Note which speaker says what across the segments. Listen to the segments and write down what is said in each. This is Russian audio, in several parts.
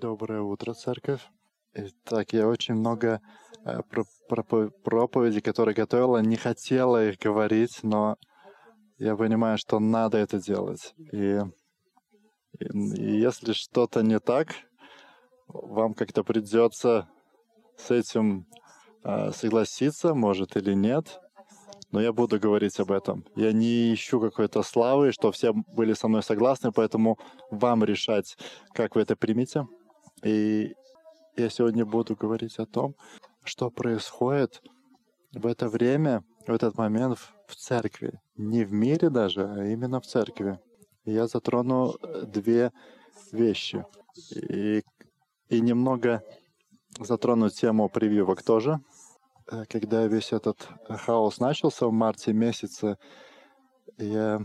Speaker 1: Доброе утро, церковь. Итак, я очень много э, про проповедей, которые готовила, не хотела их говорить, но я понимаю, что надо это делать. И, и, и если что-то не так, вам как-то придется с этим э, согласиться, может или нет, но я буду говорить об этом. Я не ищу какой-то славы, что все были со мной согласны, поэтому вам решать, как вы это примете. И я сегодня буду говорить о том, что происходит в это время, в этот момент в церкви. Не в мире даже, а именно в церкви. Я затрону э, две вещи. И, и немного затрону тему прививок тоже. Э, когда весь этот хаос начался в марте месяце, я,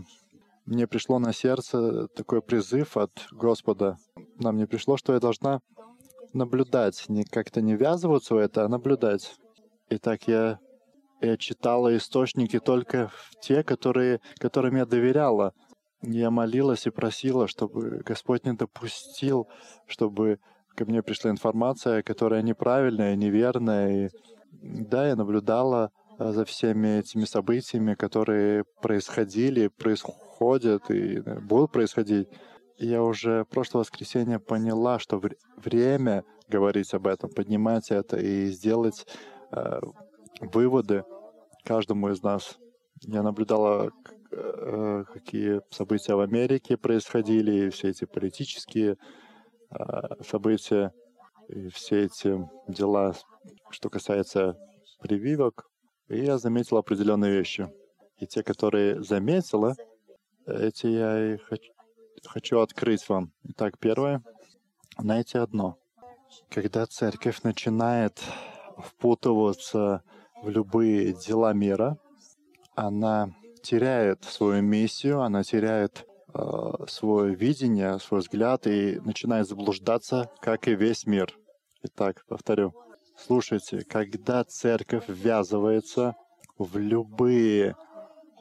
Speaker 1: мне пришло на сердце такой призыв от Господа. Нам не пришло, что я должна наблюдать, не как-то не ввязываться в это, а наблюдать. Итак, я, я читала источники только те, которые, которым я доверяла. Я молилась и просила, чтобы Господь не допустил, чтобы ко мне пришла информация, которая неправильная, неверная. И да, я наблюдала э, за всеми этими событиями, которые происходили, происходят и э, будут происходить. Я уже прошлое воскресенье поняла, что время говорить об этом, поднимать это и сделать э, выводы каждому из нас. Я наблюдала, э, какие события в Америке происходили, все эти политические э, события, и все эти дела, что касается прививок. И я заметила определенные вещи. И те, которые заметила, эти я и хочу, хочу открыть вам. Итак, первое. Знаете одно. Когда церковь начинает впутываться в любые дела мира, она теряет свою миссию, она теряет э, свое видение, свой взгляд и начинает заблуждаться, как и весь мир. Итак, повторю. Слушайте, когда церковь ввязывается в любые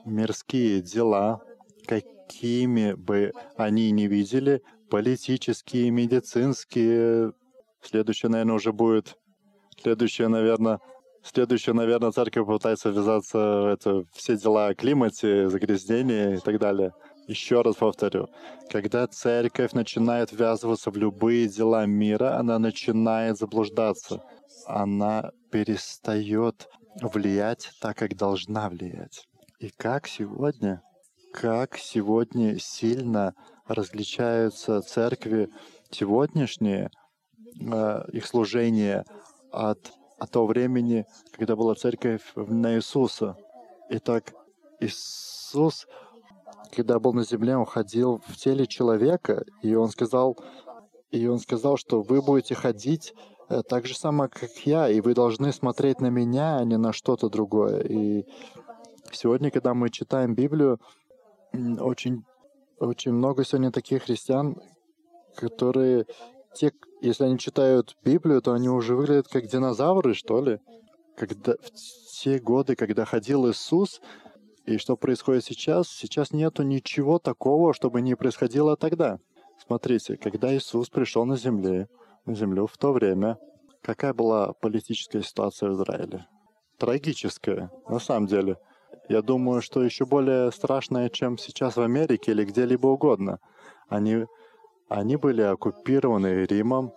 Speaker 1: мирские дела, какими бы они ни видели, политические, медицинские, следующее, наверное, уже будет, следующее, наверное, Следующее, наверное, церковь пытается ввязаться в это, все дела о климате, загрязнении и так далее. Еще раз повторю, когда церковь начинает ввязываться в любые дела мира, она начинает заблуждаться. Она перестает влиять так, как должна влиять. И как сегодня, как сегодня сильно различаются церкви сегодняшние, э, их служение от, от того времени, когда была церковь на Иисуса. Итак, Иисус когда был на земле, он ходил в теле человека, и он сказал, и он сказал, что вы будете ходить э, так же само, как я, и вы должны смотреть на меня, а не на что-то другое. И сегодня, когда мы читаем Библию, очень, очень много сегодня таких христиан, которые, те, если они читают Библию, то они уже выглядят как динозавры, что ли. Когда, в те годы, когда ходил Иисус, и что происходит сейчас? Сейчас нету ничего такого, чтобы не происходило тогда. Смотрите, когда Иисус пришел на земле, на землю в то время, какая была политическая ситуация в Израиле? Трагическая, на самом деле. Я думаю, что еще более страшная, чем сейчас в Америке или где-либо угодно. Они, они были оккупированы Римом,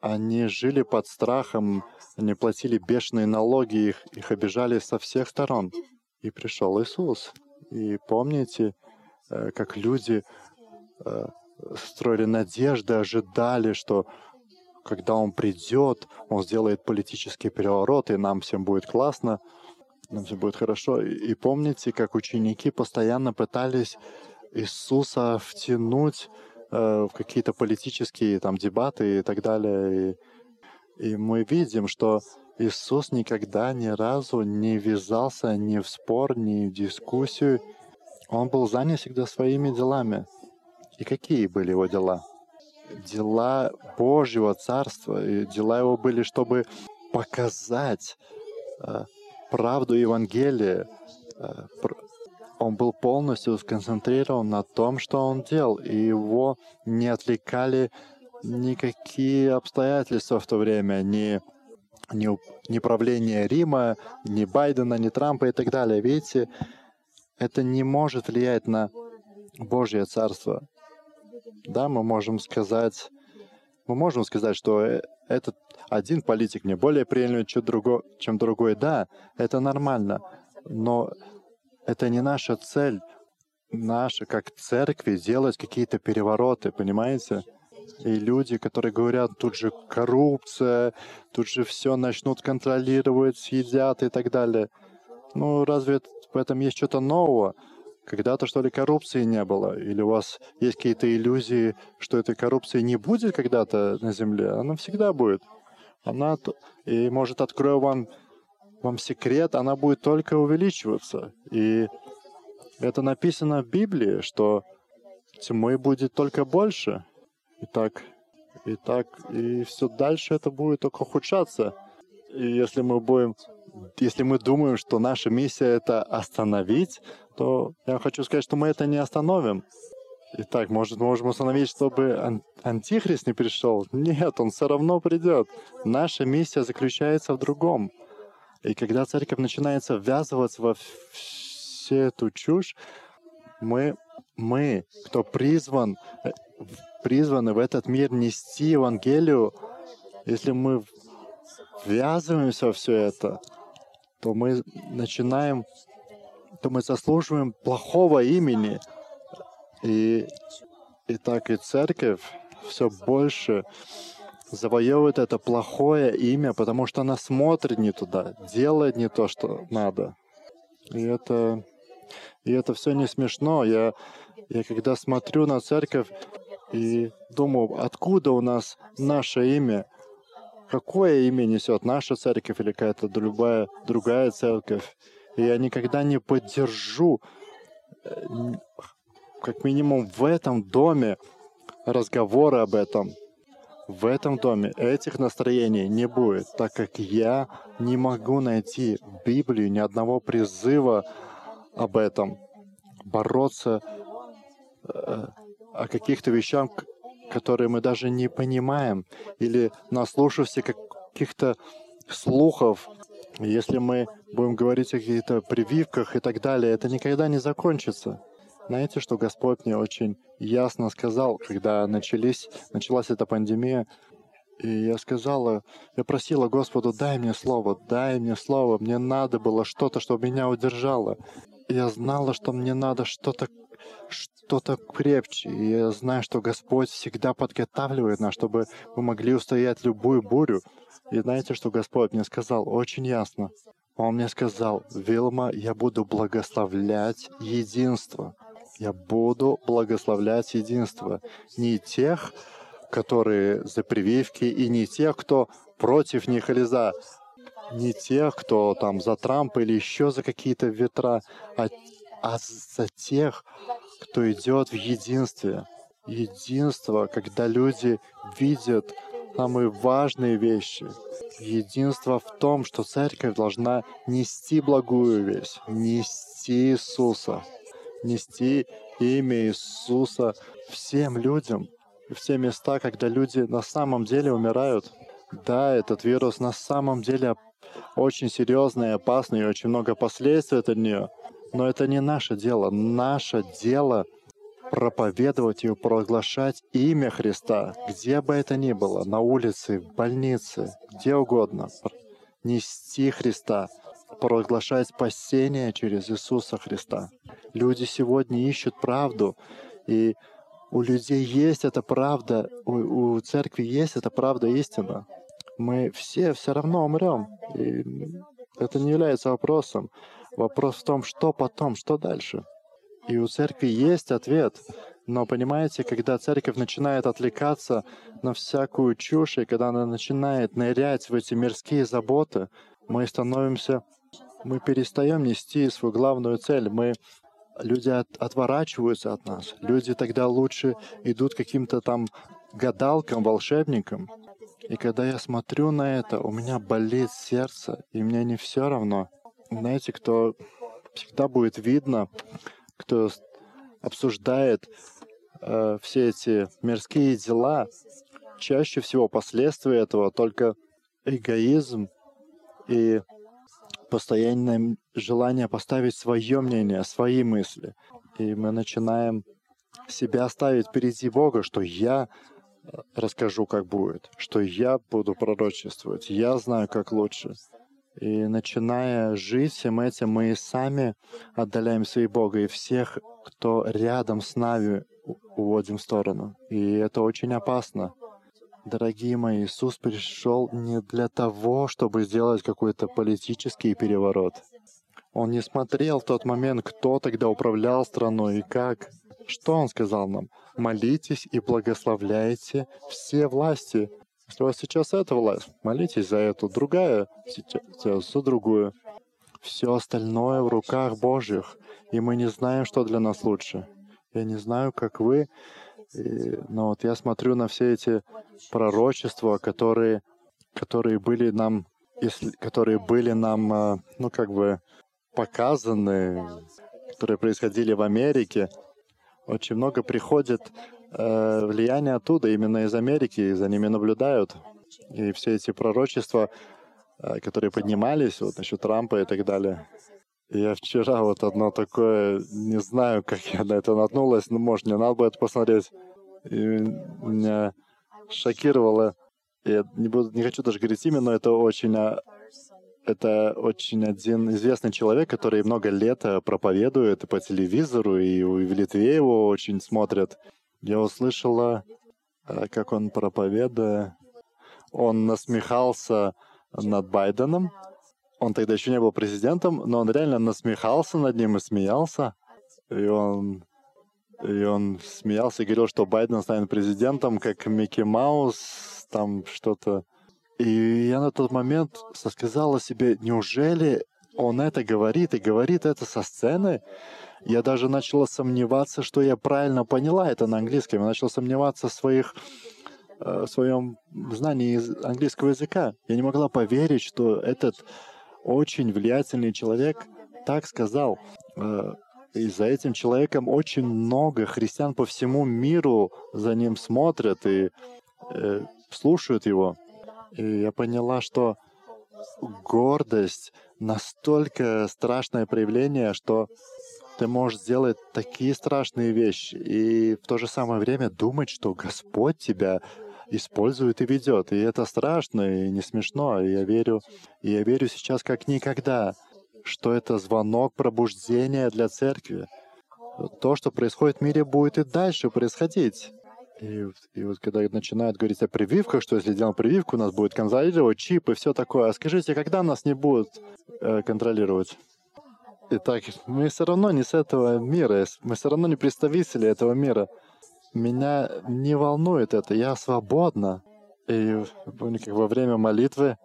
Speaker 1: они жили под страхом, они платили бешеные налоги, их, их обижали со всех сторон. И пришел Иисус. И помните, э, как люди э, строили надежды, ожидали, что когда Он придет, Он сделает политический переворот, и нам всем будет классно, нам всем будет хорошо. И помните, как ученики постоянно пытались Иисуса втянуть э, в какие-то политические там дебаты и так далее. И, и мы видим, что Иисус никогда ни разу не ввязался ни в спор, ни в дискуссию. Он был занят всегда своими делами. И какие были его дела? Дела Божьего Царства. И дела его были, чтобы показать э, правду Евангелия. Э, он был полностью сконцентрирован на том, что он делал, и его не отвлекали никакие обстоятельства в то время, ни, ни, ни правление Рима, ни Байдена, ни Трампа и так далее. Видите, это не может влиять на Божье Царство. Да, мы можем сказать, мы можем сказать, что э, этот один политик мне более приемлем, чем другой, чем другой. Да, это нормально, но это не наша цель. Наша, как церкви, делать какие-то перевороты, понимаете? И люди, которые говорят, тут же коррупция, тут же все начнут контролировать, съедят и так далее. Ну, разве в этом есть что-то нового? Когда-то, что ли, коррупции не было? Или у вас есть какие-то иллюзии, что этой коррупции не будет когда-то на Земле? Она всегда будет. Она, и, может, открою вам, вам секрет, она будет только увеличиваться. И это написано в Библии, что тьмы будет только больше. И так, и так, и все дальше это будет только ухудшаться. И если мы будем, если мы думаем, что наша миссия это остановить, то я хочу сказать, что мы это не остановим. Итак, может, можем установить, чтобы ан- антихрист не пришел? Нет, он все равно придет. Наша миссия заключается в другом. И когда церковь начинается ввязываться во всю эту чушь, мы, мы, кто призван, э, призваны в этот мир нести Евангелию, если мы ввязываемся во все это, то мы начинаем, то мы заслуживаем плохого имени. И, и так и церковь все больше завоевывает это плохое имя, потому что она смотрит не туда, делает не то, что надо. И это, и это все не смешно. Я, я когда смотрю на церковь и думаю, откуда у нас наше имя, какое имя несет наша церковь или какая-то любая другая церковь. И я никогда не поддержу, э, как минимум в этом доме, разговоры об этом. В этом доме этих настроений не будет, так как я не могу найти в Библии ни одного призыва об этом. Бороться э, о каких-то вещах, которые мы даже не понимаем, или наслушавшись каких-то слухов, если мы будем говорить о каких-то прививках и так далее, это никогда не закончится. Знаете, что Господь мне очень ясно сказал, когда начались, началась эта пандемия, и я сказала, я просила Господу, дай мне слово, дай мне слово, мне надо было что-то, чтобы меня удержало. Я знала, что мне надо что-то что-то крепче. И я знаю, что Господь всегда подготавливает нас, чтобы мы могли устоять любую бурю. И знаете, что Господь мне сказал очень ясно? Он мне сказал, Вилма, я буду благословлять единство. Я буду благословлять единство. Не тех, которые за прививки, и не тех, кто против них или за. Не тех, кто там за Трампа или еще за какие-то ветра, а, а за тех, кто идет в единстве. Единство, когда люди видят самые важные вещи. Единство в том, что церковь должна нести благую весть, нести Иисуса, нести имя Иисуса всем людям, все места, когда люди на самом деле умирают. Да, этот вирус на самом деле очень серьезный и опасный, и очень много последствий от нее. Но это не наше дело. Наше дело проповедовать и проглашать имя Христа, где бы это ни было, на улице, в больнице, где угодно. Нести Христа, проглашать спасение через Иисуса Христа. Люди сегодня ищут правду, и у людей есть эта правда, у, у церкви есть эта правда истина. Мы все все равно умрем. И это не является вопросом. Вопрос в том, что потом, что дальше. И у церкви есть ответ. Но понимаете, когда церковь начинает отвлекаться на всякую чушь, и когда она начинает нырять в эти мирские заботы, мы становимся, мы перестаем нести свою главную цель. Мы люди от, отворачиваются от нас. Люди тогда лучше идут каким-то там гадалкам, волшебникам. И когда я смотрю на это, у меня болит сердце, и мне не все равно, знаете, кто всегда будет видно, кто обсуждает э, все эти мирские дела, чаще всего последствия этого только эгоизм и постоянное желание поставить свое мнение, свои мысли. И мы начинаем себя ставить впереди Бога, что я э, расскажу, как будет, что я буду пророчествовать, я знаю, как лучше. И начиная жить всем этим, мы сами отдаляем свои Бога, и всех, кто рядом с нами, уводим в сторону. И это очень опасно. Дорогие мои, Иисус пришел не для того, чтобы сделать какой-то политический переворот. Он не смотрел в тот момент, кто тогда управлял страной и как. Что он сказал нам? Молитесь и благословляйте все власти. Если у вас сейчас эта власть, молитесь за эту, другая сейчас за другую. Все остальное в руках Божьих, и мы не знаем, что для нас лучше. Я не знаю, как вы, и, но вот я смотрю на все эти пророчества, которые, которые были нам, если, которые были нам, а, ну как бы показаны, которые происходили в Америке. Очень много приходит э, влияния оттуда, именно из Америки, за ними наблюдают. И все эти пророчества, э, которые поднимались, вот насчет Трампа и так далее. Я вчера вот одно такое, не знаю, как я на это наткнулась, но, может, мне надо это посмотреть. И меня шокировало. Я не, буду, не хочу даже говорить имя, но это очень, а, это очень один известный человек, который много лет э, проповедует по телевизору, и в Литве его очень смотрят. Я услышала, э, как он проповедует. Он насмехался над Байденом, он тогда еще не был президентом, но он реально насмехался над ним и смеялся. И он, и он смеялся и говорил, что Байден станет президентом, как Микки Маус, там что-то. И я на тот момент сказала себе, неужели он это говорит и говорит это со сцены? Я даже начала сомневаться, что я правильно поняла это на английском. Я начала сомневаться в своих э, в своем знании английского языка. Я не могла поверить, что этот очень влиятельный человек так сказал. Э, и за этим человеком очень много христиан по всему миру за ним смотрят и э, слушают его. И я поняла, что гордость настолько страшное проявление, что ты можешь сделать такие страшные вещи и в то же самое время думать, что Господь тебя использует и ведет. И это страшно и не смешно. И я верю, и я верю сейчас как никогда, что это звонок пробуждения для церкви. То, что происходит в мире, будет и дальше происходить. И, и вот когда начинают говорить о прививках, что если делаем прививку, нас будет контролировать чип и все такое. А скажите, когда нас не будут э, контролировать? Итак, мы все равно не с этого мира, мы все равно не представители этого мира. Меня не волнует это, я свободна. И как во время молитвы,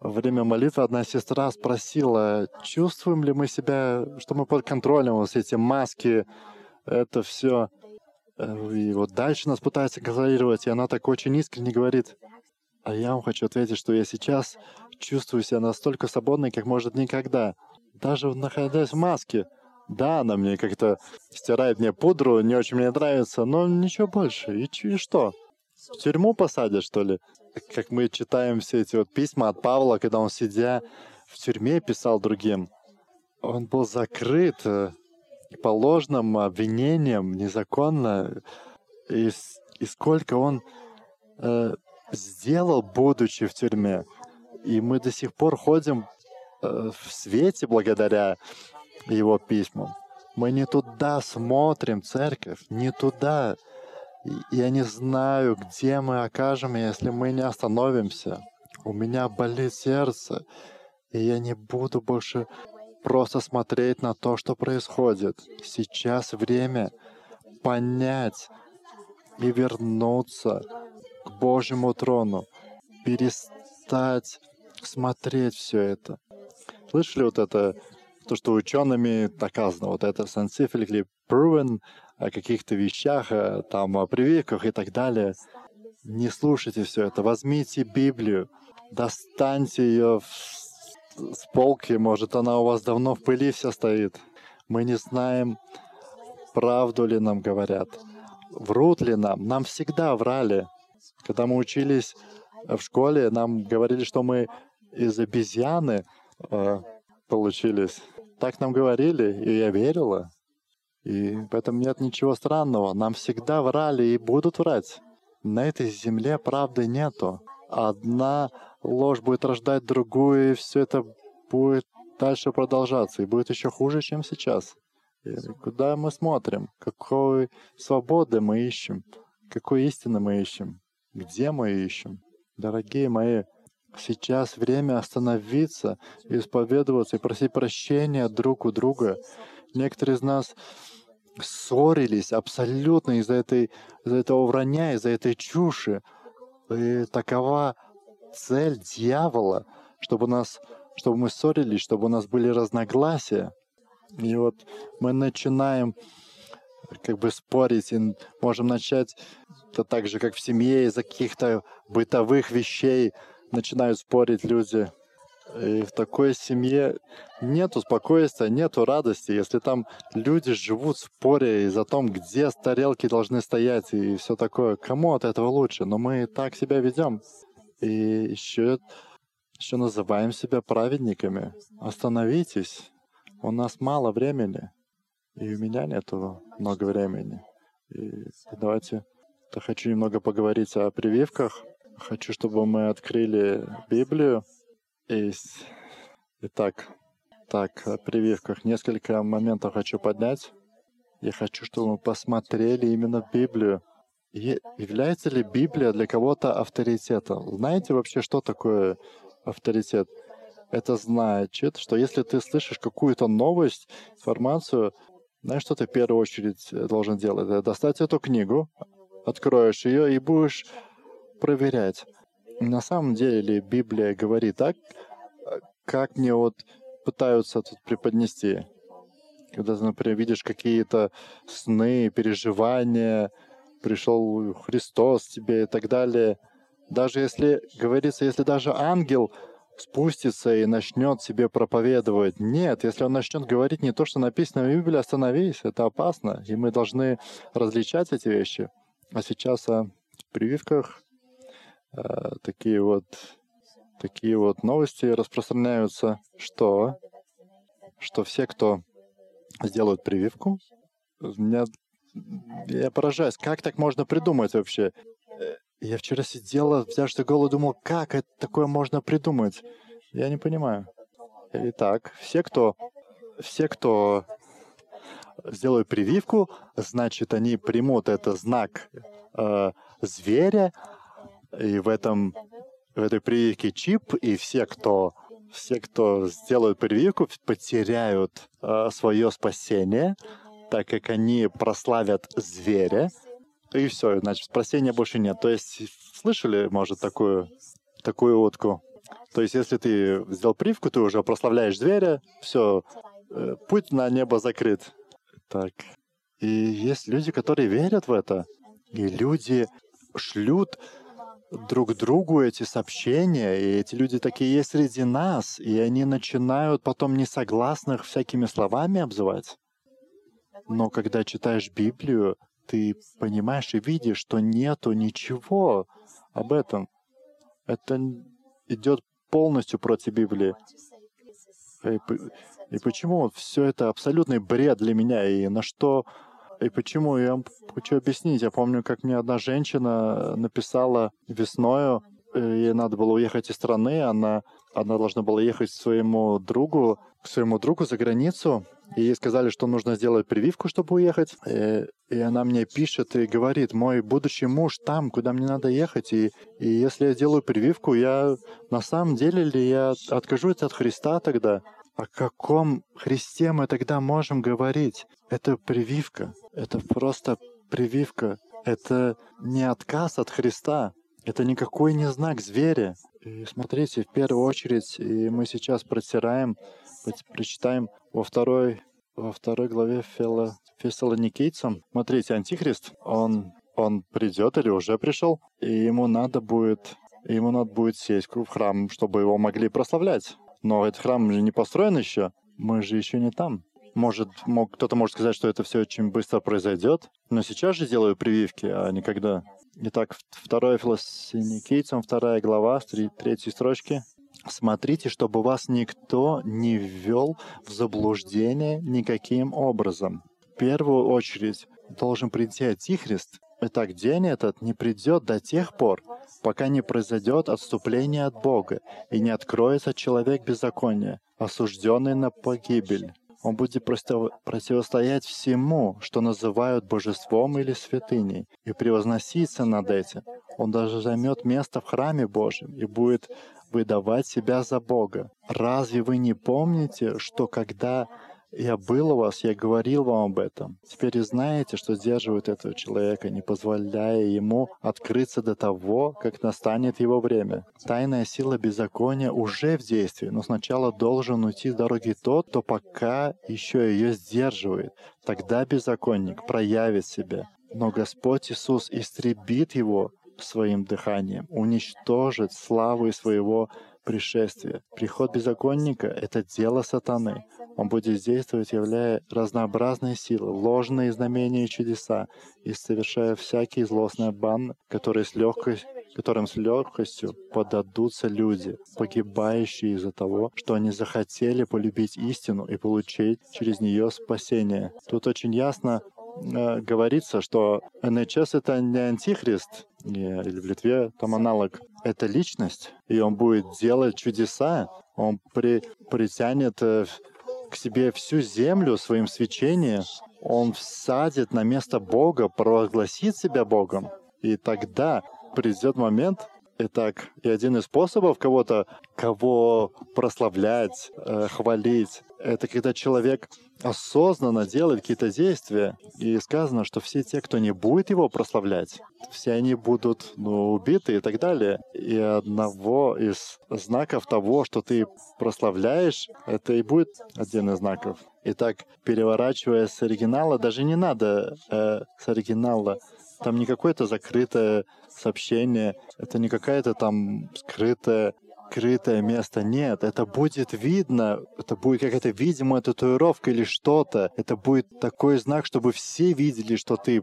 Speaker 1: во время молитвы одна сестра спросила, чувствуем ли мы себя, что мы под контролем, вот эти маски, это все. И вот дальше нас пытаются контролировать, и она так очень искренне говорит, а я вам хочу ответить, что я сейчас чувствую себя настолько свободной, как может никогда. Даже находясь в маске. Да, она мне как-то стирает мне пудру, не очень мне нравится, но ничего больше. И, и что? В тюрьму посадят, что ли? Как мы читаем все эти вот письма от Павла, когда он, сидя в тюрьме, писал другим. Он был закрыт э, по ложным обвинениям, незаконно. И, и сколько он э, сделал, будучи в тюрьме. И мы до сих пор ходим э, в свете благодаря его письмам. Мы не туда смотрим, церковь, не туда. Я не знаю, где мы окажем, если мы не остановимся. У меня болит сердце, и я не буду больше просто смотреть на то, что происходит. Сейчас время понять и вернуться к Божьему трону, перестать смотреть все это. Слышали вот это то, что учеными доказано, вот это scientifically proven о каких-то вещах, э, там, о прививках и так далее. Не слушайте все это. Возьмите Библию, достаньте ее с полки, может, она у вас давно в пыли вся стоит. Мы не знаем, правду ли нам говорят, врут ли нам. Нам всегда врали. Когда мы учились в школе, нам говорили, что мы из обезьяны э, получились. Так нам говорили, и я верила. И в этом нет ничего странного. Нам всегда врали и будут врать. На этой земле правды нету. Одна ложь будет рождать другую, и все это будет дальше продолжаться, и будет еще хуже, чем сейчас. И куда мы смотрим? Какой свободы мы ищем? Какой истины мы ищем? Где мы ищем? Дорогие мои, сейчас время остановиться, исповедоваться и просить прощения друг у друга. Некоторые из нас ссорились абсолютно из-за этой, из этого вранья, из-за этой чуши. И такова цель дьявола, чтобы нас, чтобы мы ссорились, чтобы у нас были разногласия. И вот мы начинаем как бы спорить, и можем начать это так же, как в семье, из-за каких-то бытовых вещей начинают спорить люди. И в такой семье нету спокойствия, нету радости, если там люди живут споря из-за том, где тарелки должны стоять и все такое. Кому от этого лучше? Но мы так себя ведем. И еще, еще называем себя праведниками. Остановитесь. У нас мало времени. И у меня нету много времени. И давайте, я хочу немного поговорить о прививках. Хочу, чтобы мы открыли Библию. Итак, так, о прививках. Несколько моментов хочу поднять. Я хочу, чтобы мы посмотрели именно Библию. И является ли Библия для кого-то авторитетом? Знаете вообще, что такое авторитет? Это значит, что если ты слышишь какую-то новость, информацию, знаешь, что ты в первую очередь э, должен делать? Достать эту книгу, откроешь ее и будешь проверять. На самом деле ли Библия говорит так, как мне вот пытаются тут преподнести. Когда например, видишь какие-то сны, переживания, пришел Христос тебе и так далее. Даже если, говорится, если даже ангел спустится и начнет себе проповедовать. Нет, если он начнет говорить не то, что написано в Библии, остановись, это опасно, и мы должны различать эти вещи. А сейчас о прививках такие вот такие вот новости распространяются, что что все, кто сделают прививку, меня я поражаюсь, как так можно придумать вообще? Э, я вчера сидела, взявшись голову, думал, как это такое можно придумать? Я не понимаю. Итак, все, кто, все, кто сделают прививку, значит, они примут это знак э, зверя, и в этом в этой прививке чип, и все, кто все, кто сделают прививку, потеряют э, свое спасение, так как они прославят зверя, и все, значит, спасения больше нет. То есть, слышали, может, такую, такую утку? То есть, если ты сделал привку, ты уже прославляешь зверя, все, э, путь на небо закрыт. Так. И есть люди, которые верят в это. И люди шлют друг другу эти сообщения, и эти люди такие есть среди нас, и они начинают потом несогласных всякими словами обзывать. Но когда читаешь Библию, ты понимаешь и видишь, что нету ничего об этом. Это идет полностью против Библии. И, и почему все это абсолютный бред для меня, и на что и почему? Я вам хочу объяснить. Я помню, как мне одна женщина написала весною, э, ей надо было уехать из страны, она, она должна была ехать к своему другу, к своему другу за границу, и ей сказали, что нужно сделать прививку, чтобы уехать. И, э, и она мне пишет и говорит, мой будущий муж там, куда мне надо ехать. И, и если я сделаю прививку, я на самом деле ли я откажусь от Христа тогда? О каком Христе мы тогда можем говорить? Это прививка. Это просто прививка. Это не отказ от Христа. Это никакой не знак зверя. И смотрите, в первую очередь, и мы сейчас протираем прочитаем во второй, во второй главе Фела, Фессалоникийцам. Смотрите, Антихрист, он, он придет или уже пришел, и ему надо будет, ему надо будет сесть в храм, чтобы его могли прославлять. Но этот храм же не построен еще, мы же еще не там. Может, мог, кто-то может сказать, что это все очень быстро произойдет, но сейчас же делаю прививки, а не когда. Итак, второе Философикийцам, вторая глава, третьей строчки. Смотрите, чтобы вас никто не ввел в заблуждение никаким образом. В первую очередь должен прийти Антихрист. Итак, день этот не придет до тех пор, пока не произойдет отступление от Бога и не откроется человек беззакония, осужденный на погибель. Он будет противостоять всему, что называют божеством или святыней, и превозноситься над этим. Он даже займет место в храме Божьем и будет выдавать себя за Бога. Разве вы не помните, что когда я был у вас, я говорил вам об этом. Теперь и знаете, что сдерживает этого человека, не позволяя ему открыться до того, как настанет его время. Тайная сила беззакония уже в действии, но сначала должен уйти с дороги тот, кто пока еще ее сдерживает. Тогда беззаконник проявит себя. Но Господь Иисус истребит его своим дыханием, уничтожит славу своего пришествия. Приход беззаконника — это дело сатаны. Он будет действовать, являя разнообразные силы, ложные знамения и чудеса, и совершая всякие злостные обман, которые с легкостью которым с легкостью подадутся люди, погибающие из-за того, что они захотели полюбить истину и получить через нее спасение. Тут очень ясно э, говорится, что НХС — это не антихрист, или в Литве там аналог. Это личность, и он будет делать чудеса, он при, притянет э, к себе всю землю своим свечением, он всадит на место Бога, провозгласит себя Богом. И тогда придет момент, Итак, и один из способов кого-то, кого прославлять, э, хвалить, это когда человек осознанно делает какие-то действия. И сказано, что все те, кто не будет его прославлять, все они будут ну, убиты и так далее. И одного из знаков того, что ты прославляешь, это и будет один из знаков. Итак, переворачивая с оригинала, даже не надо э, с оригинала там не какое-то закрытое сообщение, это не какая-то там скрытая скрытое место. Нет, это будет видно, это будет какая-то видимая татуировка или что-то. Это будет такой знак, чтобы все видели, что ты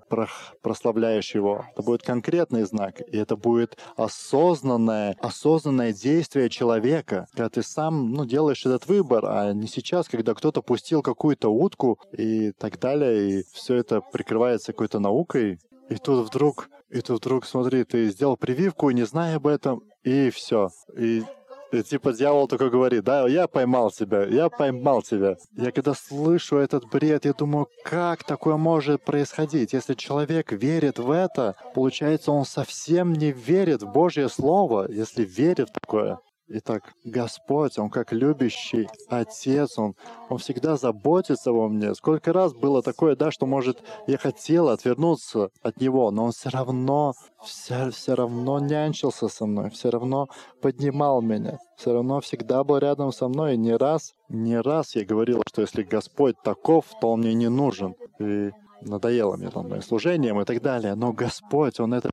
Speaker 1: прославляешь его. Это будет конкретный знак, и это будет осознанное, осознанное действие человека, когда ты сам ну, делаешь этот выбор, а не сейчас, когда кто-то пустил какую-то утку и так далее, и все это прикрывается какой-то наукой, и тут вдруг, и тут вдруг, смотри, ты сделал прививку, не зная об этом, и все. И, и типа дьявол такой говорит, да, я поймал тебя, я поймал тебя. Я когда слышу этот бред, я думаю, как такое может происходить? Если человек верит в это, получается, он совсем не верит в Божье Слово, если верит в такое. Итак, Господь, Он как любящий Отец, Он, Он всегда заботится обо мне. Сколько раз было такое, да, что, может, я хотел отвернуться от Него, но Он все равно, все, все равно нянчился со мной, все равно поднимал меня, все равно всегда был рядом со мной. И не раз, не раз я говорил, что если Господь таков, то Он мне не нужен. И надоело мне там моим служением и так далее. Но Господь, Он это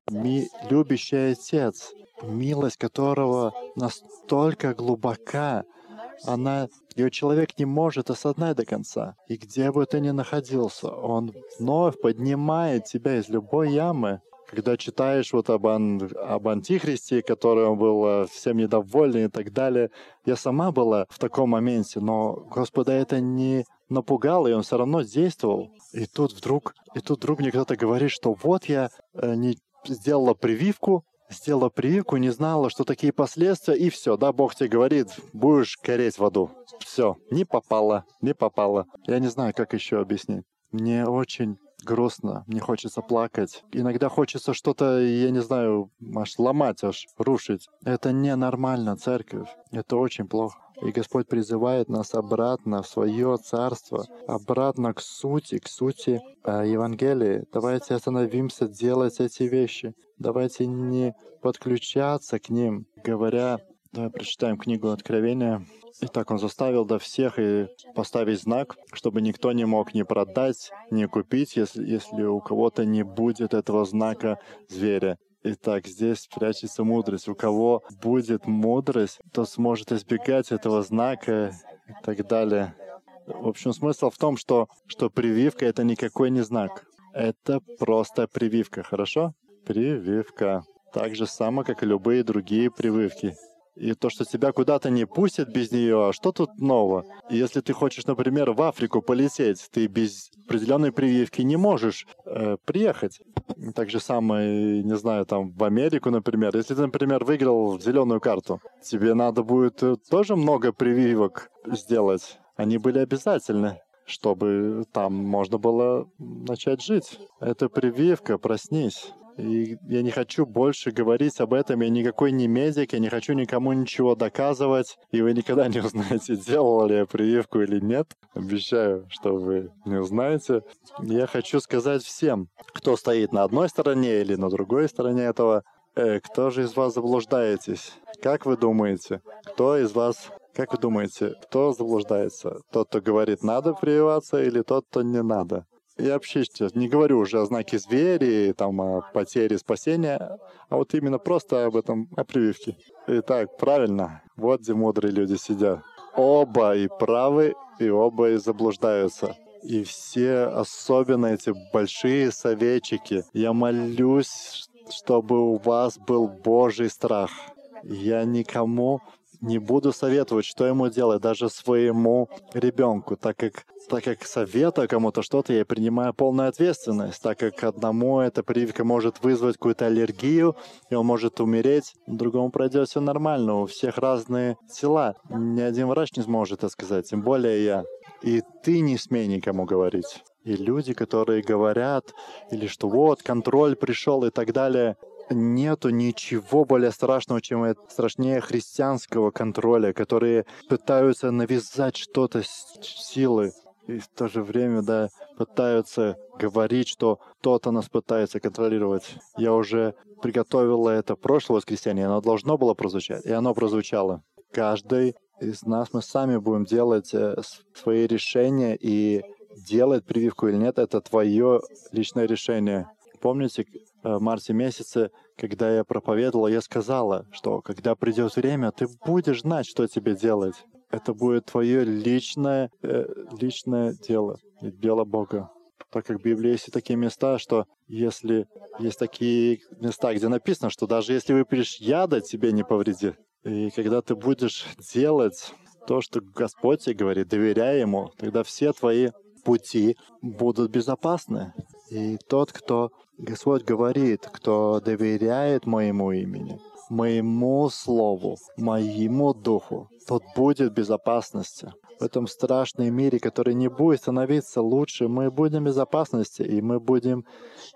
Speaker 1: любящий Отец милость которого настолько глубока, она, ее человек не может осознать до конца. И где бы ты ни находился, он вновь поднимает тебя из любой ямы. Когда читаешь вот об, ан, об Антихристе, который он был э, всем недоволен и так далее, я сама была в таком моменте, но Господа это не напугало, и он все равно действовал. И тут вдруг, и тут вдруг мне кто-то говорит, что вот я э, не сделала прививку, сделала прививку, не знала, что такие последствия, и все, да, Бог тебе говорит, будешь гореть в аду. Все, не попало, не попало. Я не знаю, как еще объяснить. Мне очень грустно, мне хочется плакать. Иногда хочется что-то, я не знаю, аж ломать, аж рушить. Это ненормально, церковь. Это очень плохо. И Господь призывает нас обратно в свое царство, обратно к сути, к сути э, Евангелия. Давайте остановимся делать эти вещи. Давайте не подключаться к ним, говоря, давай прочитаем книгу Откровения. Итак, он заставил до всех и поставить знак, чтобы никто не мог ни продать, ни купить, если, если у кого-то не будет этого знака зверя. Итак, здесь прячется мудрость. У кого будет мудрость, то сможет избегать этого знака и так далее. В общем, смысл в том, что, что прививка — это никакой не знак. Это просто прививка, хорошо? Прививка. Так же само, как и любые другие прививки. И то, что тебя куда-то не пустят без нее, а что тут нового? Если ты хочешь, например, в Африку полететь, ты без определенной прививки не можешь э, приехать. Так же самое, не знаю, там в Америку, например. Если ты, например, выиграл зеленую карту, тебе надо будет э, тоже много прививок сделать. Они были обязательны чтобы там можно было начать жить. Это прививка, проснись. И я не хочу больше говорить об этом. Я никакой не медик, я не хочу никому ничего доказывать. И вы никогда не узнаете, делал ли я прививку или нет. Обещаю, что вы не узнаете. Я хочу сказать всем, кто стоит на одной стороне или на другой стороне этого, э, кто же из вас заблуждаетесь? Как вы думаете, кто из вас как вы думаете, кто заблуждается? Тот, кто говорит, надо прививаться, или тот, кто не надо? И вообще не говорю уже о знаке звери, там, о потере спасения, а вот именно просто об этом, о прививке. Итак, правильно, вот где мудрые люди сидят. Оба и правы, и оба и заблуждаются. И все, особенно эти большие советчики, я молюсь, чтобы у вас был Божий страх. Я никому не буду советовать, что ему делать, даже своему ребенку, так как, так как совета кому-то что-то, я принимаю полную ответственность, так как одному эта прививка может вызвать какую-то аллергию, и он может умереть, другому пройдет все нормально, у всех разные тела. Ни один врач не сможет это сказать, тем более я. И ты не смей никому говорить. И люди, которые говорят, или что вот, контроль пришел и так далее, нету ничего более страшного, чем это страшнее христианского контроля, которые пытаются навязать что-то с силы и в то же время, да, пытаются говорить, что кто-то нас пытается контролировать. Я уже приготовила это прошлое воскресенье, оно должно было прозвучать, и оно прозвучало. Каждый из нас, мы сами будем делать э, свои решения, и делать прививку или нет, это твое личное решение. Помните, в марте месяце, когда я проповедовала, я сказала, что когда придет время, ты будешь знать, что тебе делать. Это будет твое личное, э, личное дело, дело Бога. Так как в Библии есть такие места, что если есть такие места, где написано, что даже если выпьешь яда, тебе не повредит. И когда ты будешь делать то, что Господь тебе говорит, доверяя Ему, тогда все твои пути будут безопасны. И тот, кто, Господь говорит, кто доверяет моему имени, моему слову, моему духу, тот будет в безопасности. В этом страшном мире, который не будет становиться лучше, мы будем в безопасности, и мы будем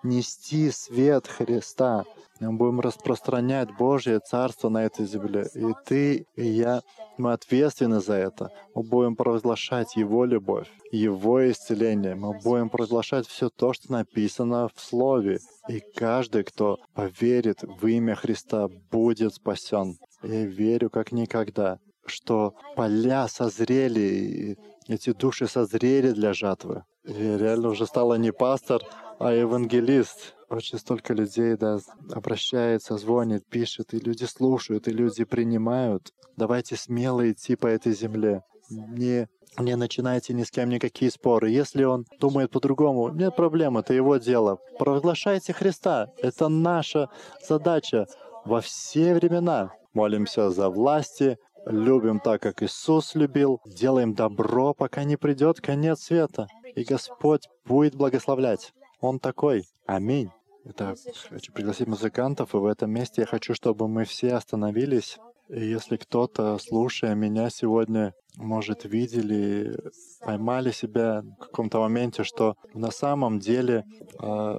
Speaker 1: нести свет Христа. Мы будем распространять Божье Царство на этой земле. И ты, и я, мы ответственны за это. Мы будем провозглашать Его любовь, Его исцеление. Мы будем провозглашать все то, что написано в Слове. И каждый, кто поверит в имя Христа, будет спасен. Я верю как никогда, что поля созрели, и эти души созрели для жатвы. Я реально уже стала не пастор, а евангелист. Очень столько людей, да, обращается, звонит, пишет, и люди слушают, и люди принимают. Давайте смело идти по этой земле. Не не начинайте ни с кем никакие споры. Если он думает по-другому, нет проблем, это его дело. Провозглашайте Христа. Это наша задача во все времена. Молимся за власти, любим так, как Иисус любил, делаем добро, пока не придет конец света. И Господь будет благословлять. Он такой. Аминь. Итак, хочу пригласить музыкантов, и в этом месте я хочу, чтобы мы все остановились. И если кто-то, слушая меня сегодня, может, видели, поймали себя в каком-то моменте, что на самом деле э,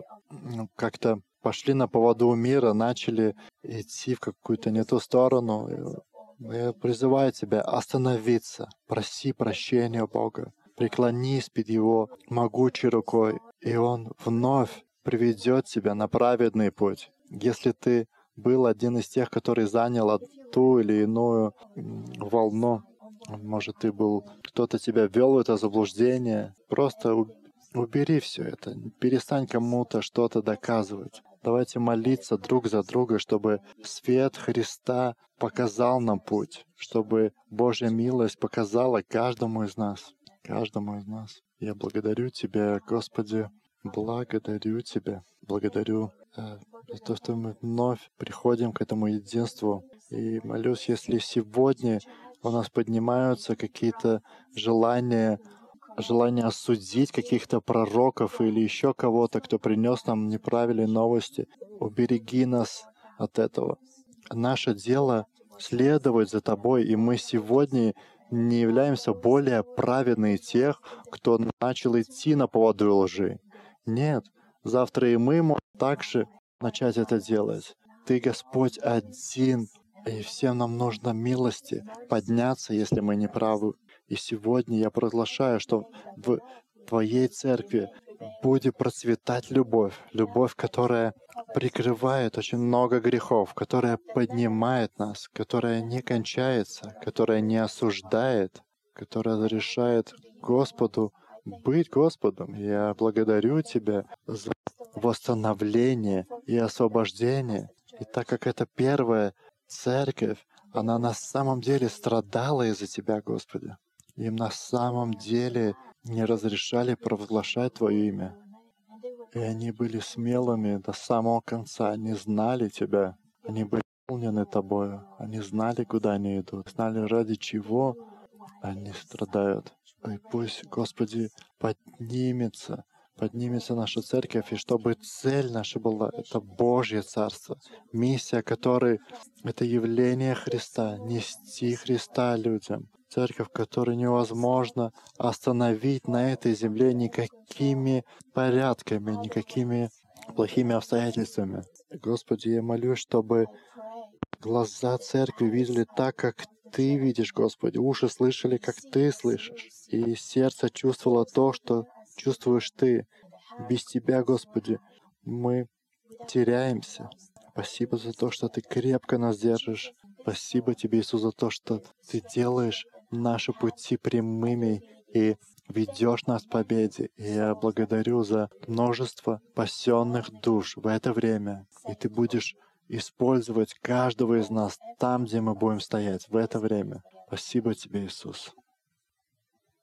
Speaker 1: как-то пошли на поводу мира, начали идти в какую-то не ту сторону, призываю тебя остановиться, проси прощения Бога, преклонись перед Его могучей рукой, и Он вновь приведет тебя на праведный путь. Если ты был один из тех, который занял ту или иную волну, может, ты был, кто-то тебя ввел в это заблуждение, просто убери все это, перестань кому-то что-то доказывать. Давайте молиться друг за друга, чтобы свет Христа показал нам путь, чтобы Божья милость показала каждому из нас. каждому из нас. Я благодарю Тебя, Господи, благодарю Тебя, благодарю э, за то, что мы вновь приходим к этому единству. И молюсь, если сегодня у нас поднимаются какие-то желания, желание осудить каких-то пророков или еще кого-то, кто принес нам неправильные новости. Убереги нас от этого. Наше дело следовать за Тобой, и мы сегодня не являемся более праведными тех, кто начал идти на поводу лжи. Нет, завтра и мы можем также начать это делать. Ты, Господь, один, и всем нам нужно милости подняться, если мы не правы. И сегодня я провозглашаю, что в Твоей церкви будет процветать любовь. Любовь, которая прикрывает очень много грехов, которая поднимает нас, которая не кончается, которая не осуждает, которая разрешает Господу быть Господом. Я благодарю Тебя за восстановление и освобождение. И так как это первая церковь, она на самом деле страдала из-за Тебя, Господи. Им на самом деле не разрешали провозглашать Твое имя. И они были смелыми до самого конца, они знали Тебя, они были наполнены Тобою, они знали, куда они идут, знали, ради чего они страдают. И пусть, Господи, поднимется, поднимется наша церковь, и чтобы цель наша была — это Божье Царство, миссия которой — это явление Христа, нести Христа людям, церковь, которую невозможно остановить на этой земле никакими порядками, никакими плохими обстоятельствами. Господи, я молюсь, чтобы глаза церкви видели так, как Ты видишь, Господи, уши слышали, как Ты слышишь, и сердце чувствовало то, что чувствуешь Ты. Без Тебя, Господи, мы теряемся. Спасибо за то, что Ты крепко нас держишь. Спасибо Тебе, Иисус, за то, что Ты делаешь наши пути прямыми и ведешь нас к победе. И я благодарю за множество спасенных душ в это время. И Ты будешь использовать каждого из нас там, где мы будем стоять в это время. Спасибо Тебе, Иисус.